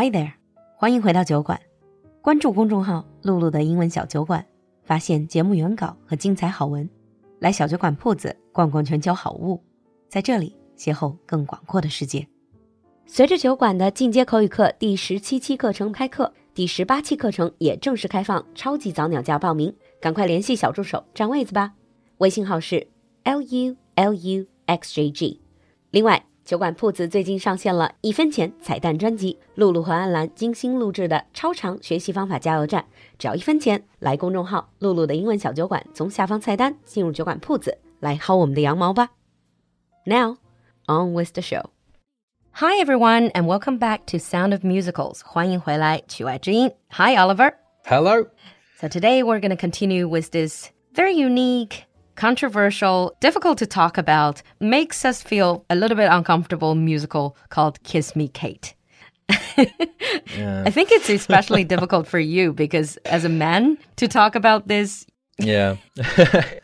Hi there，欢迎回到酒馆。关注公众号“露露的英文小酒馆”，发现节目原稿和精彩好文。来小酒馆铺子逛逛全球好物，在这里邂逅更广阔的世界。随着酒馆的进阶口语课第十七期课程开课，第十八期课程也正式开放超级早鸟价报名，赶快联系小助手占位子吧。微信号是 l u l u x j g。另外，酒馆铺子最近上线了一分钱彩蛋专辑，璐璐和安澜精心录制的超长学习方法加油站，只要一分钱。来公众号“璐璐的英文小酒馆”，从下方菜单进入酒馆铺子，来薅我们的羊毛吧。Now on with the show. Hi everyone, and welcome back to Sound of Musicals. 欢迎回来，曲外之音。Hi Oliver. Hello. So today we're going to continue with this very unique controversial, difficult to talk about, makes us feel a little bit uncomfortable musical called Kiss Me Kate. I think it's especially difficult for you because as a man to talk about this, Yeah.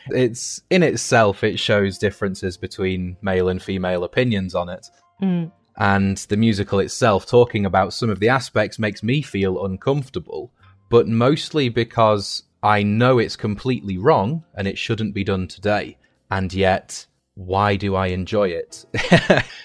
it's in itself, it shows differences between male and female opinions on it. Hmm. And the musical itself, talking about some of the aspects, makes me feel uncomfortable, but mostly because I know it's completely wrong and it shouldn't be done today. And yet, why do I enjoy it?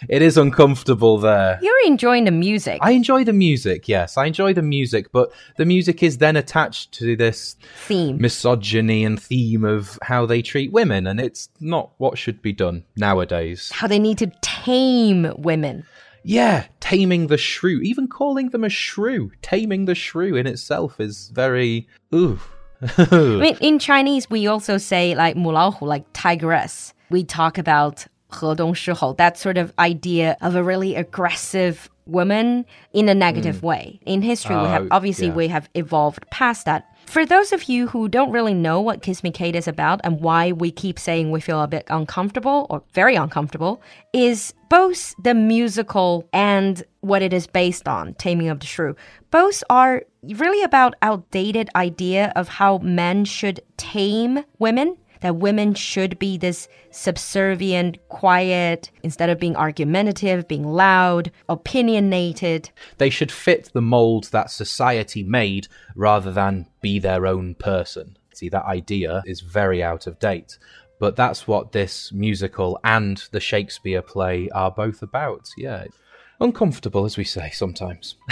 it is uncomfortable there. you're enjoying the music. I enjoy the music, yes, I enjoy the music, but the music is then attached to this theme. misogyny and theme of how they treat women, and it's not what should be done nowadays. How they need to tame women. Yeah, taming the shrew, even calling them a shrew, taming the shrew in itself is very ooh. I mean, in Chinese, we also say like 母老虎, like tigress. We talk about 河东狮吼, that sort of idea of a really aggressive woman in a negative way. In history, we have Oh, obviously yeah. we have evolved past that. for those of you who don't really know what Kiss Me Kate is about and why we keep saying we feel a bit uncomfortable or very uncomfortable, is both the musical and what it is based on, Taming of the Shrew. Both are really about outdated idea of how men should tame women that women should be this subservient, quiet, instead of being argumentative, being loud, opinionated. They should fit the mold that society made rather than be their own person. See, that idea is very out of date. But that's what this musical and the Shakespeare play are both about. Yeah. Uncomfortable, as we say sometimes.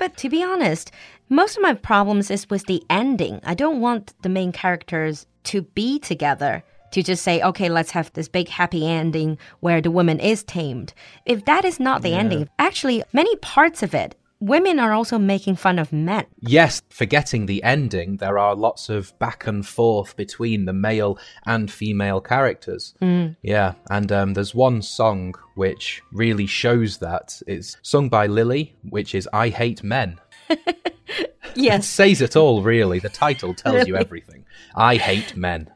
But to be honest, most of my problems is with the ending. I don't want the main characters to be together. To just say, okay, let's have this big happy ending where the woman is tamed. If that is not the ending, actually, many parts of it, women are also making fun of men. Yes, forgetting the ending, there are lots of back and forth between the male and female characters. Yeah, and um, there's one song which really shows that. It's sung by Lily, which is I Hate Men. It Yes. says it all, really. The title tells you everything. I hate men.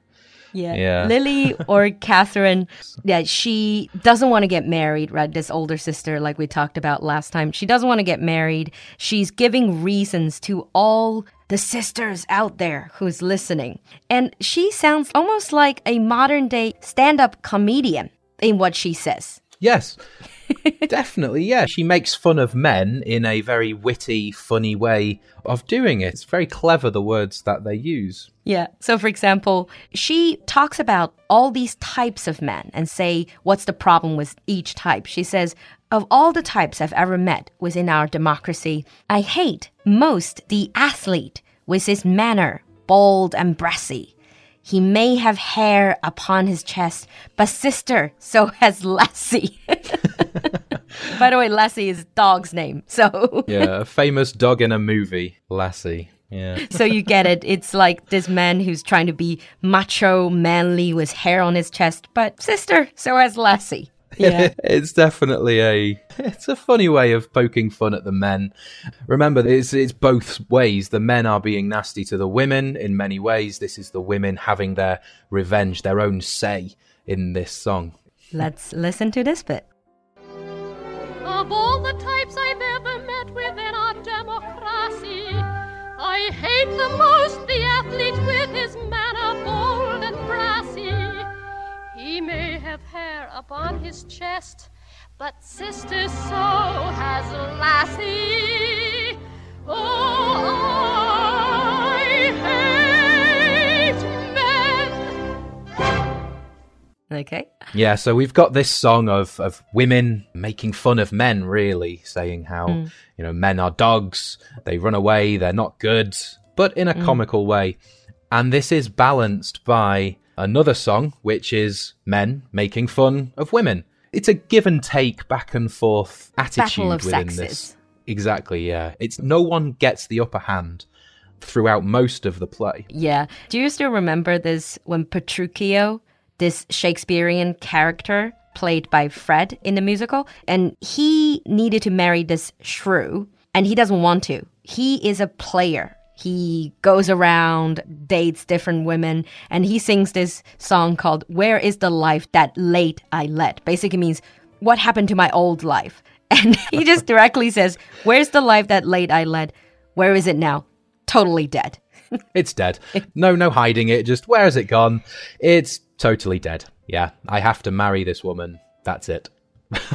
Yeah. Yeah. Lily or Catherine, yeah, she doesn't want to get married, right? This older sister, like we talked about last time, she doesn't want to get married. She's giving reasons to all the sisters out there who's listening. And she sounds almost like a modern day stand up comedian in what she says. Yes, definitely. Yeah, she makes fun of men in a very witty, funny way of doing it. It's very clever, the words that they use. Yeah. So, for example, she talks about all these types of men and say, what's the problem with each type? She says, of all the types I've ever met within our democracy, I hate most the athlete with his manner, bold and brassy. He may have hair upon his chest, but sister, so has Lassie. By the way, Lassie is dog's name. So Yeah, a famous dog in a movie, Lassie. Yeah. so you get it. It's like this man who's trying to be macho, manly with hair on his chest, but sister, so has Lassie. Yeah. it's definitely a it's a funny way of poking fun at the men. Remember, it's it's both ways. The men are being nasty to the women in many ways. This is the women having their revenge, their own say in this song. Let's listen to this bit. the most the athlete with his manner bold and brassy. He may have hair upon his chest, but sister, so has Lassie. Oh, I hate men. Okay. Yeah, so we've got this song of, of women making fun of men, really, saying how, mm. you know, men are dogs, they run away, they're not good, but in a mm. comical way. And this is balanced by another song, which is men making fun of women. It's a give and take, back and forth attitude within sexes. this. Exactly, yeah. It's no one gets the upper hand throughout most of the play. Yeah. Do you still remember this when Petruchio, this Shakespearean character, played by Fred in the musical, and he needed to marry this shrew, and he doesn't want to. He is a player. He goes around, dates different women, and he sings this song called Where is the Life That Late I Led? Basically means, What happened to my old life? And he just directly says, Where's the life that late I led? Where is it now? Totally dead. it's dead. No, no hiding it. Just where has it gone? It's totally dead. Yeah, I have to marry this woman. That's it.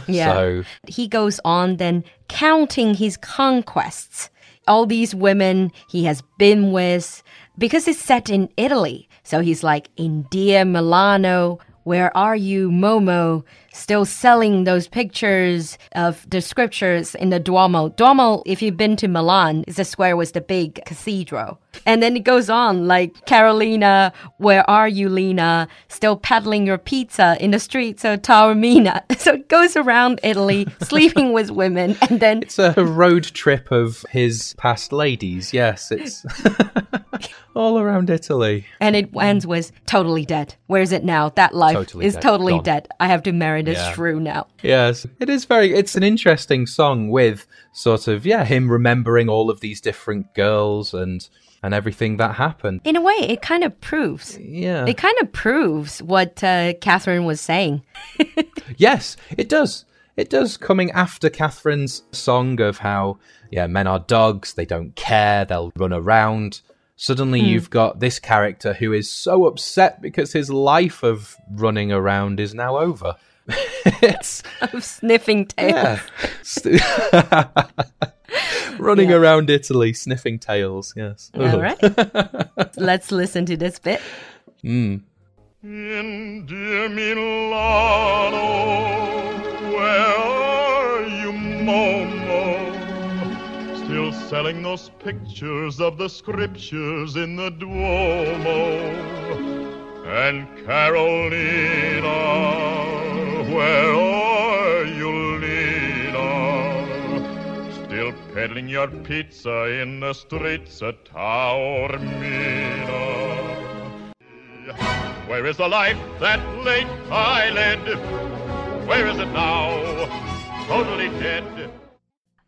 Yeah. so he goes on then counting his conquests. All these women he has been with because it's set in Italy. So he's like in Dear Milano, where are you, Momo? Still selling those pictures of the scriptures in the Duomo. Duomo, if you've been to Milan, is a square with the big cathedral. And then it goes on like, Carolina, where are you, Lena? Still peddling your pizza in the streets of Taormina. So it goes around Italy, sleeping with women, and then. It's a road trip of his past ladies, yes. It's. all around Italy. And it ends with totally dead. Where is it now? That life totally is dead. totally Gone. dead. I have to marry this yeah. shrew now. Yes. It is very it's an interesting song with sort of yeah, him remembering all of these different girls and and everything that happened. In a way, it kind of proves. Yeah. It kind of proves what uh, Catherine was saying. yes, it does. It does coming after Catherine's song of how, yeah, men are dogs, they don't care, they'll run around. Suddenly, mm. you've got this character who is so upset because his life of running around is now over. it's of sniffing tails. Yeah. running yeah. around Italy, sniffing tails. Yes. All right. Let's listen to this bit. Mm. In dear Milano, selling those pictures of the scriptures in the Duomo. And Carolina, where are you, Lena? Still peddling your pizza in the streets of Taormina. Where is the life that late I led? Where is it now? Totally dead.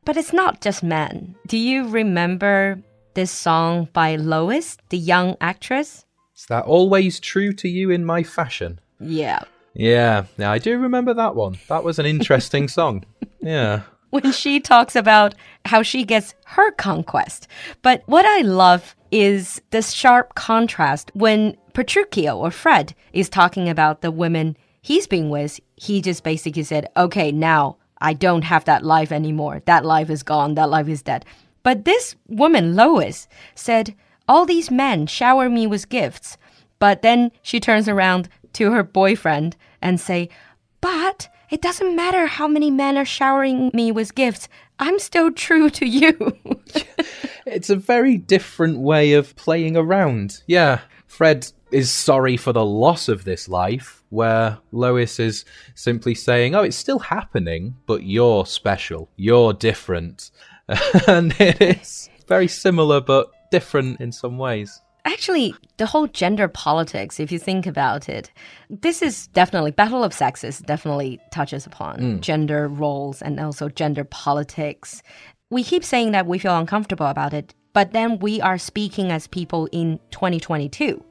But it's not just men. Do you remember this song by Lois, the young actress? Is that always true to you in my fashion? Yeah. Yeah, yeah, I do remember that one. That was an interesting song. Yeah. When she talks about how she gets her conquest. But what I love is the sharp contrast when Petruchio or Fred is talking about the women he's been with. He just basically said, okay, now I don't have that life anymore. That life is gone. That life is dead. But this woman, Lois, said, All these men shower me with gifts. But then she turns around to her boyfriend and say, But it doesn't matter how many men are showering me with gifts. I'm still true to you. it's a very different way of playing around. Yeah. Fred is sorry for the loss of this life, where Lois is simply saying, Oh, it's still happening, but you're special. You're different. and it is very similar, but different in some ways. Actually, the whole gender politics, if you think about it, this is definitely Battle of Sexes definitely touches upon mm. gender roles and also gender politics. We keep saying that we feel uncomfortable about it, but then we are speaking as people in 2022.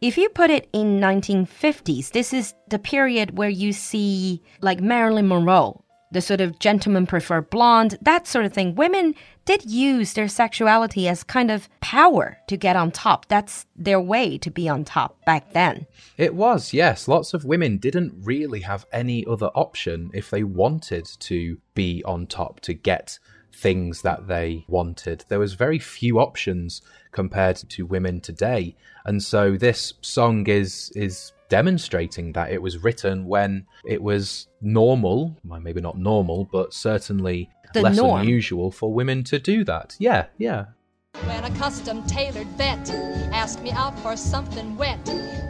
If you put it in 1950s, this is the period where you see like Marilyn Monroe, the sort of gentlemen prefer blonde, that sort of thing. Women did use their sexuality as kind of power to get on top. That's their way to be on top back then. It was, yes. Lots of women didn't really have any other option if they wanted to be on top, to get things that they wanted. There was very few options compared to women today. And so this song is is demonstrating that it was written when it was normal, well, maybe not normal, but certainly the less norm. unusual for women to do that. Yeah, yeah. When a custom tailored vet asks me out for something wet,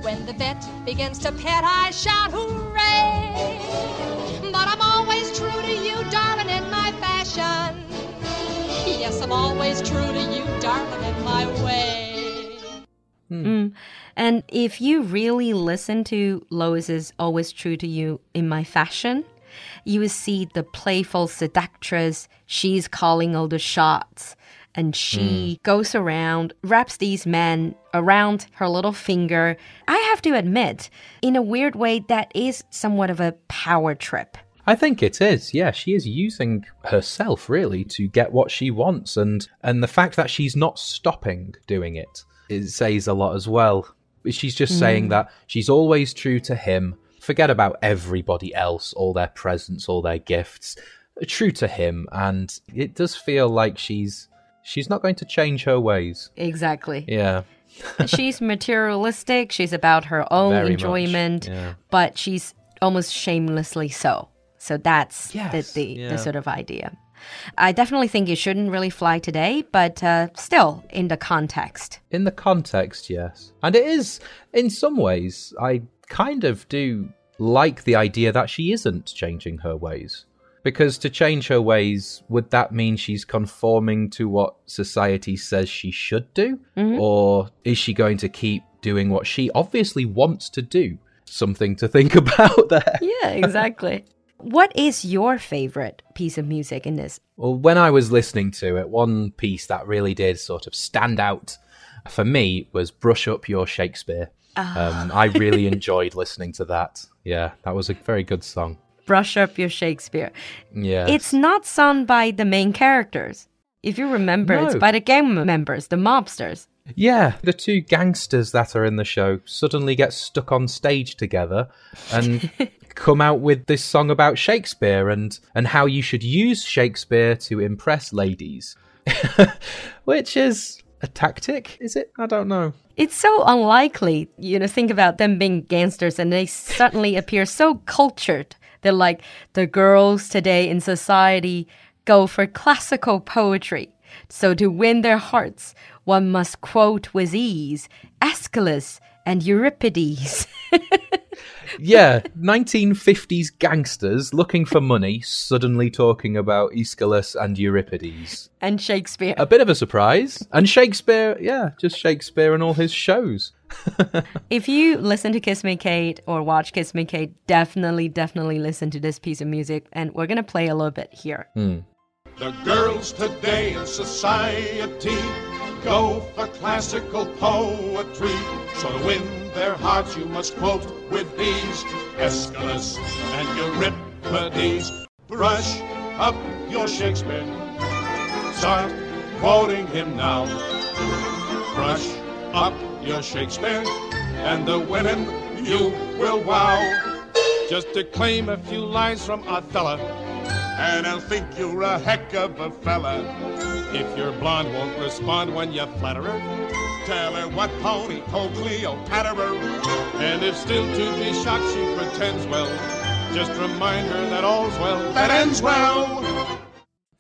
when the vet begins to pet, I shout hooray! But I'm always true to you, darling, in my fashion. Yes, I'm always true to you, darling, in my way. Hmm. Mm. And if you really listen to Lois's Always True to You in My Fashion, you will see the playful seductress. She's calling all the shots and she mm. goes around, wraps these men around her little finger. I have to admit, in a weird way, that is somewhat of a power trip. I think it is. Yeah, she is using herself really to get what she wants, and and the fact that she's not stopping doing it, it says a lot as well. She's just mm. saying that she's always true to him. Forget about everybody else, all their presents, all their gifts. True to him, and it does feel like she's she's not going to change her ways. Exactly. Yeah. she's materialistic. She's about her own Very enjoyment, yeah. but she's almost shamelessly so. So that's yes, the, the, yeah. the, sort of idea. I definitely think you shouldn't really fly today, but uh, still, in the context. In the context, yes. And it is, in some ways, I kind of do like the idea that she isn't changing her ways. Because to change her ways, would that mean she's conforming to what society says she should do? Mm-hmm. Or is she going to keep doing what she obviously wants to do? Something to think about there. Yeah, exactly. What is your favorite piece of music in this? Well, when I was listening to it, one piece that really did sort of stand out for me was Brush Up Your Shakespeare. Oh. Um, I really enjoyed listening to that. Yeah, that was a very good song brush up your Shakespeare. Yeah. It's not sung by the main characters. If you remember, no. it's by the gang members, the mobsters. Yeah, the two gangsters that are in the show suddenly get stuck on stage together and come out with this song about Shakespeare and, and how you should use Shakespeare to impress ladies. Which is a tactic, is it? I don't know. It's so unlikely, you know, think about them being gangsters and they suddenly appear so cultured they're like the girls today in society go for classical poetry. So to win their hearts, one must quote with ease Aeschylus and Euripides. yeah, 1950s gangsters looking for money, suddenly talking about Aeschylus and Euripides. And Shakespeare. A bit of a surprise. And Shakespeare, yeah, just Shakespeare and all his shows. if you listen to Kiss Me Kate or watch Kiss Me Kate, definitely, definitely listen to this piece of music. And we're going to play a little bit here. Mm. The girls today in society go for classical poetry. So to win their hearts, you must quote with ease Aeschylus and Euripides. Brush up your Shakespeare. Start quoting him now. Brush up your Shakespeare, and the women you will wow. Just to claim a few lines from Othello, and I'll think you're a heck of a fella. If your blonde won't respond when you flatter her, tell her what Tony told Cleopatra. And if still to be shocked she pretends well, just remind her that all's well that ends well.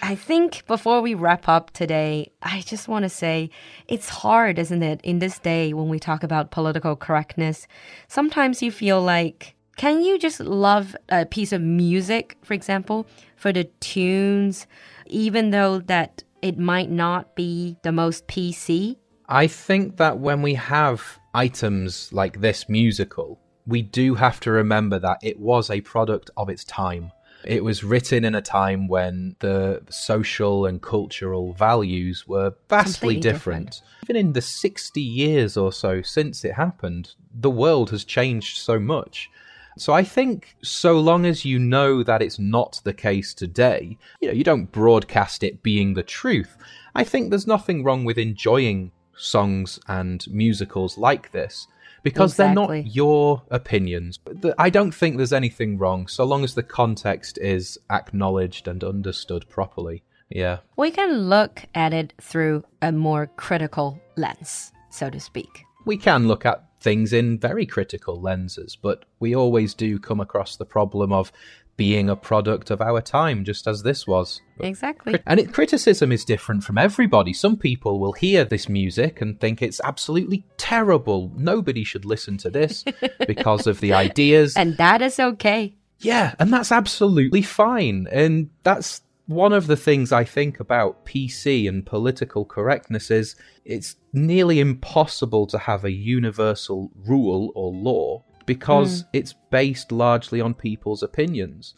I think before we wrap up today, I just want to say it's hard, isn't it, in this day when we talk about political correctness? Sometimes you feel like, can you just love a piece of music, for example, for the tunes, even though that it might not be the most PC? I think that when we have items like this musical, we do have to remember that it was a product of its time. It was written in a time when the social and cultural values were vastly different. different. Even in the 60 years or so since it happened, the world has changed so much. So I think so long as you know that it's not the case today, you know, you don't broadcast it being the truth. I think there's nothing wrong with enjoying songs and musicals like this because exactly. they're not your opinions. I don't think there's anything wrong so long as the context is acknowledged and understood properly. Yeah. We can look at it through a more critical lens, so to speak. We can look at things in very critical lenses, but we always do come across the problem of being a product of our time, just as this was. Exactly. And it, criticism is different from everybody. Some people will hear this music and think it's absolutely terrible. Nobody should listen to this because of the ideas. And that is okay. Yeah, and that's absolutely fine. And that's one of the things I think about PC and political correctness is it's nearly impossible to have a universal rule or law because mm. it's based largely on people's opinions.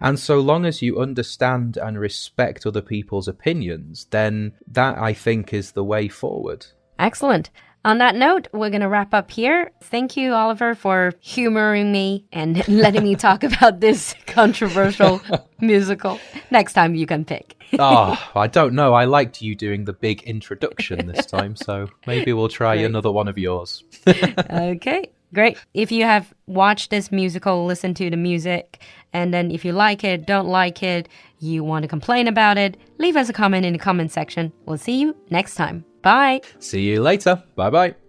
And so long as you understand and respect other people's opinions, then that I think is the way forward. Excellent. On that note, we're going to wrap up here. Thank you, Oliver, for humoring me and letting me talk about this controversial musical. Next time you can pick. oh, I don't know. I liked you doing the big introduction this time, so maybe we'll try Great. another one of yours. okay. Great. If you have watched this musical, listen to the music, and then if you like it, don't like it, you want to complain about it, leave us a comment in the comment section. We'll see you next time. Bye. See you later. Bye bye.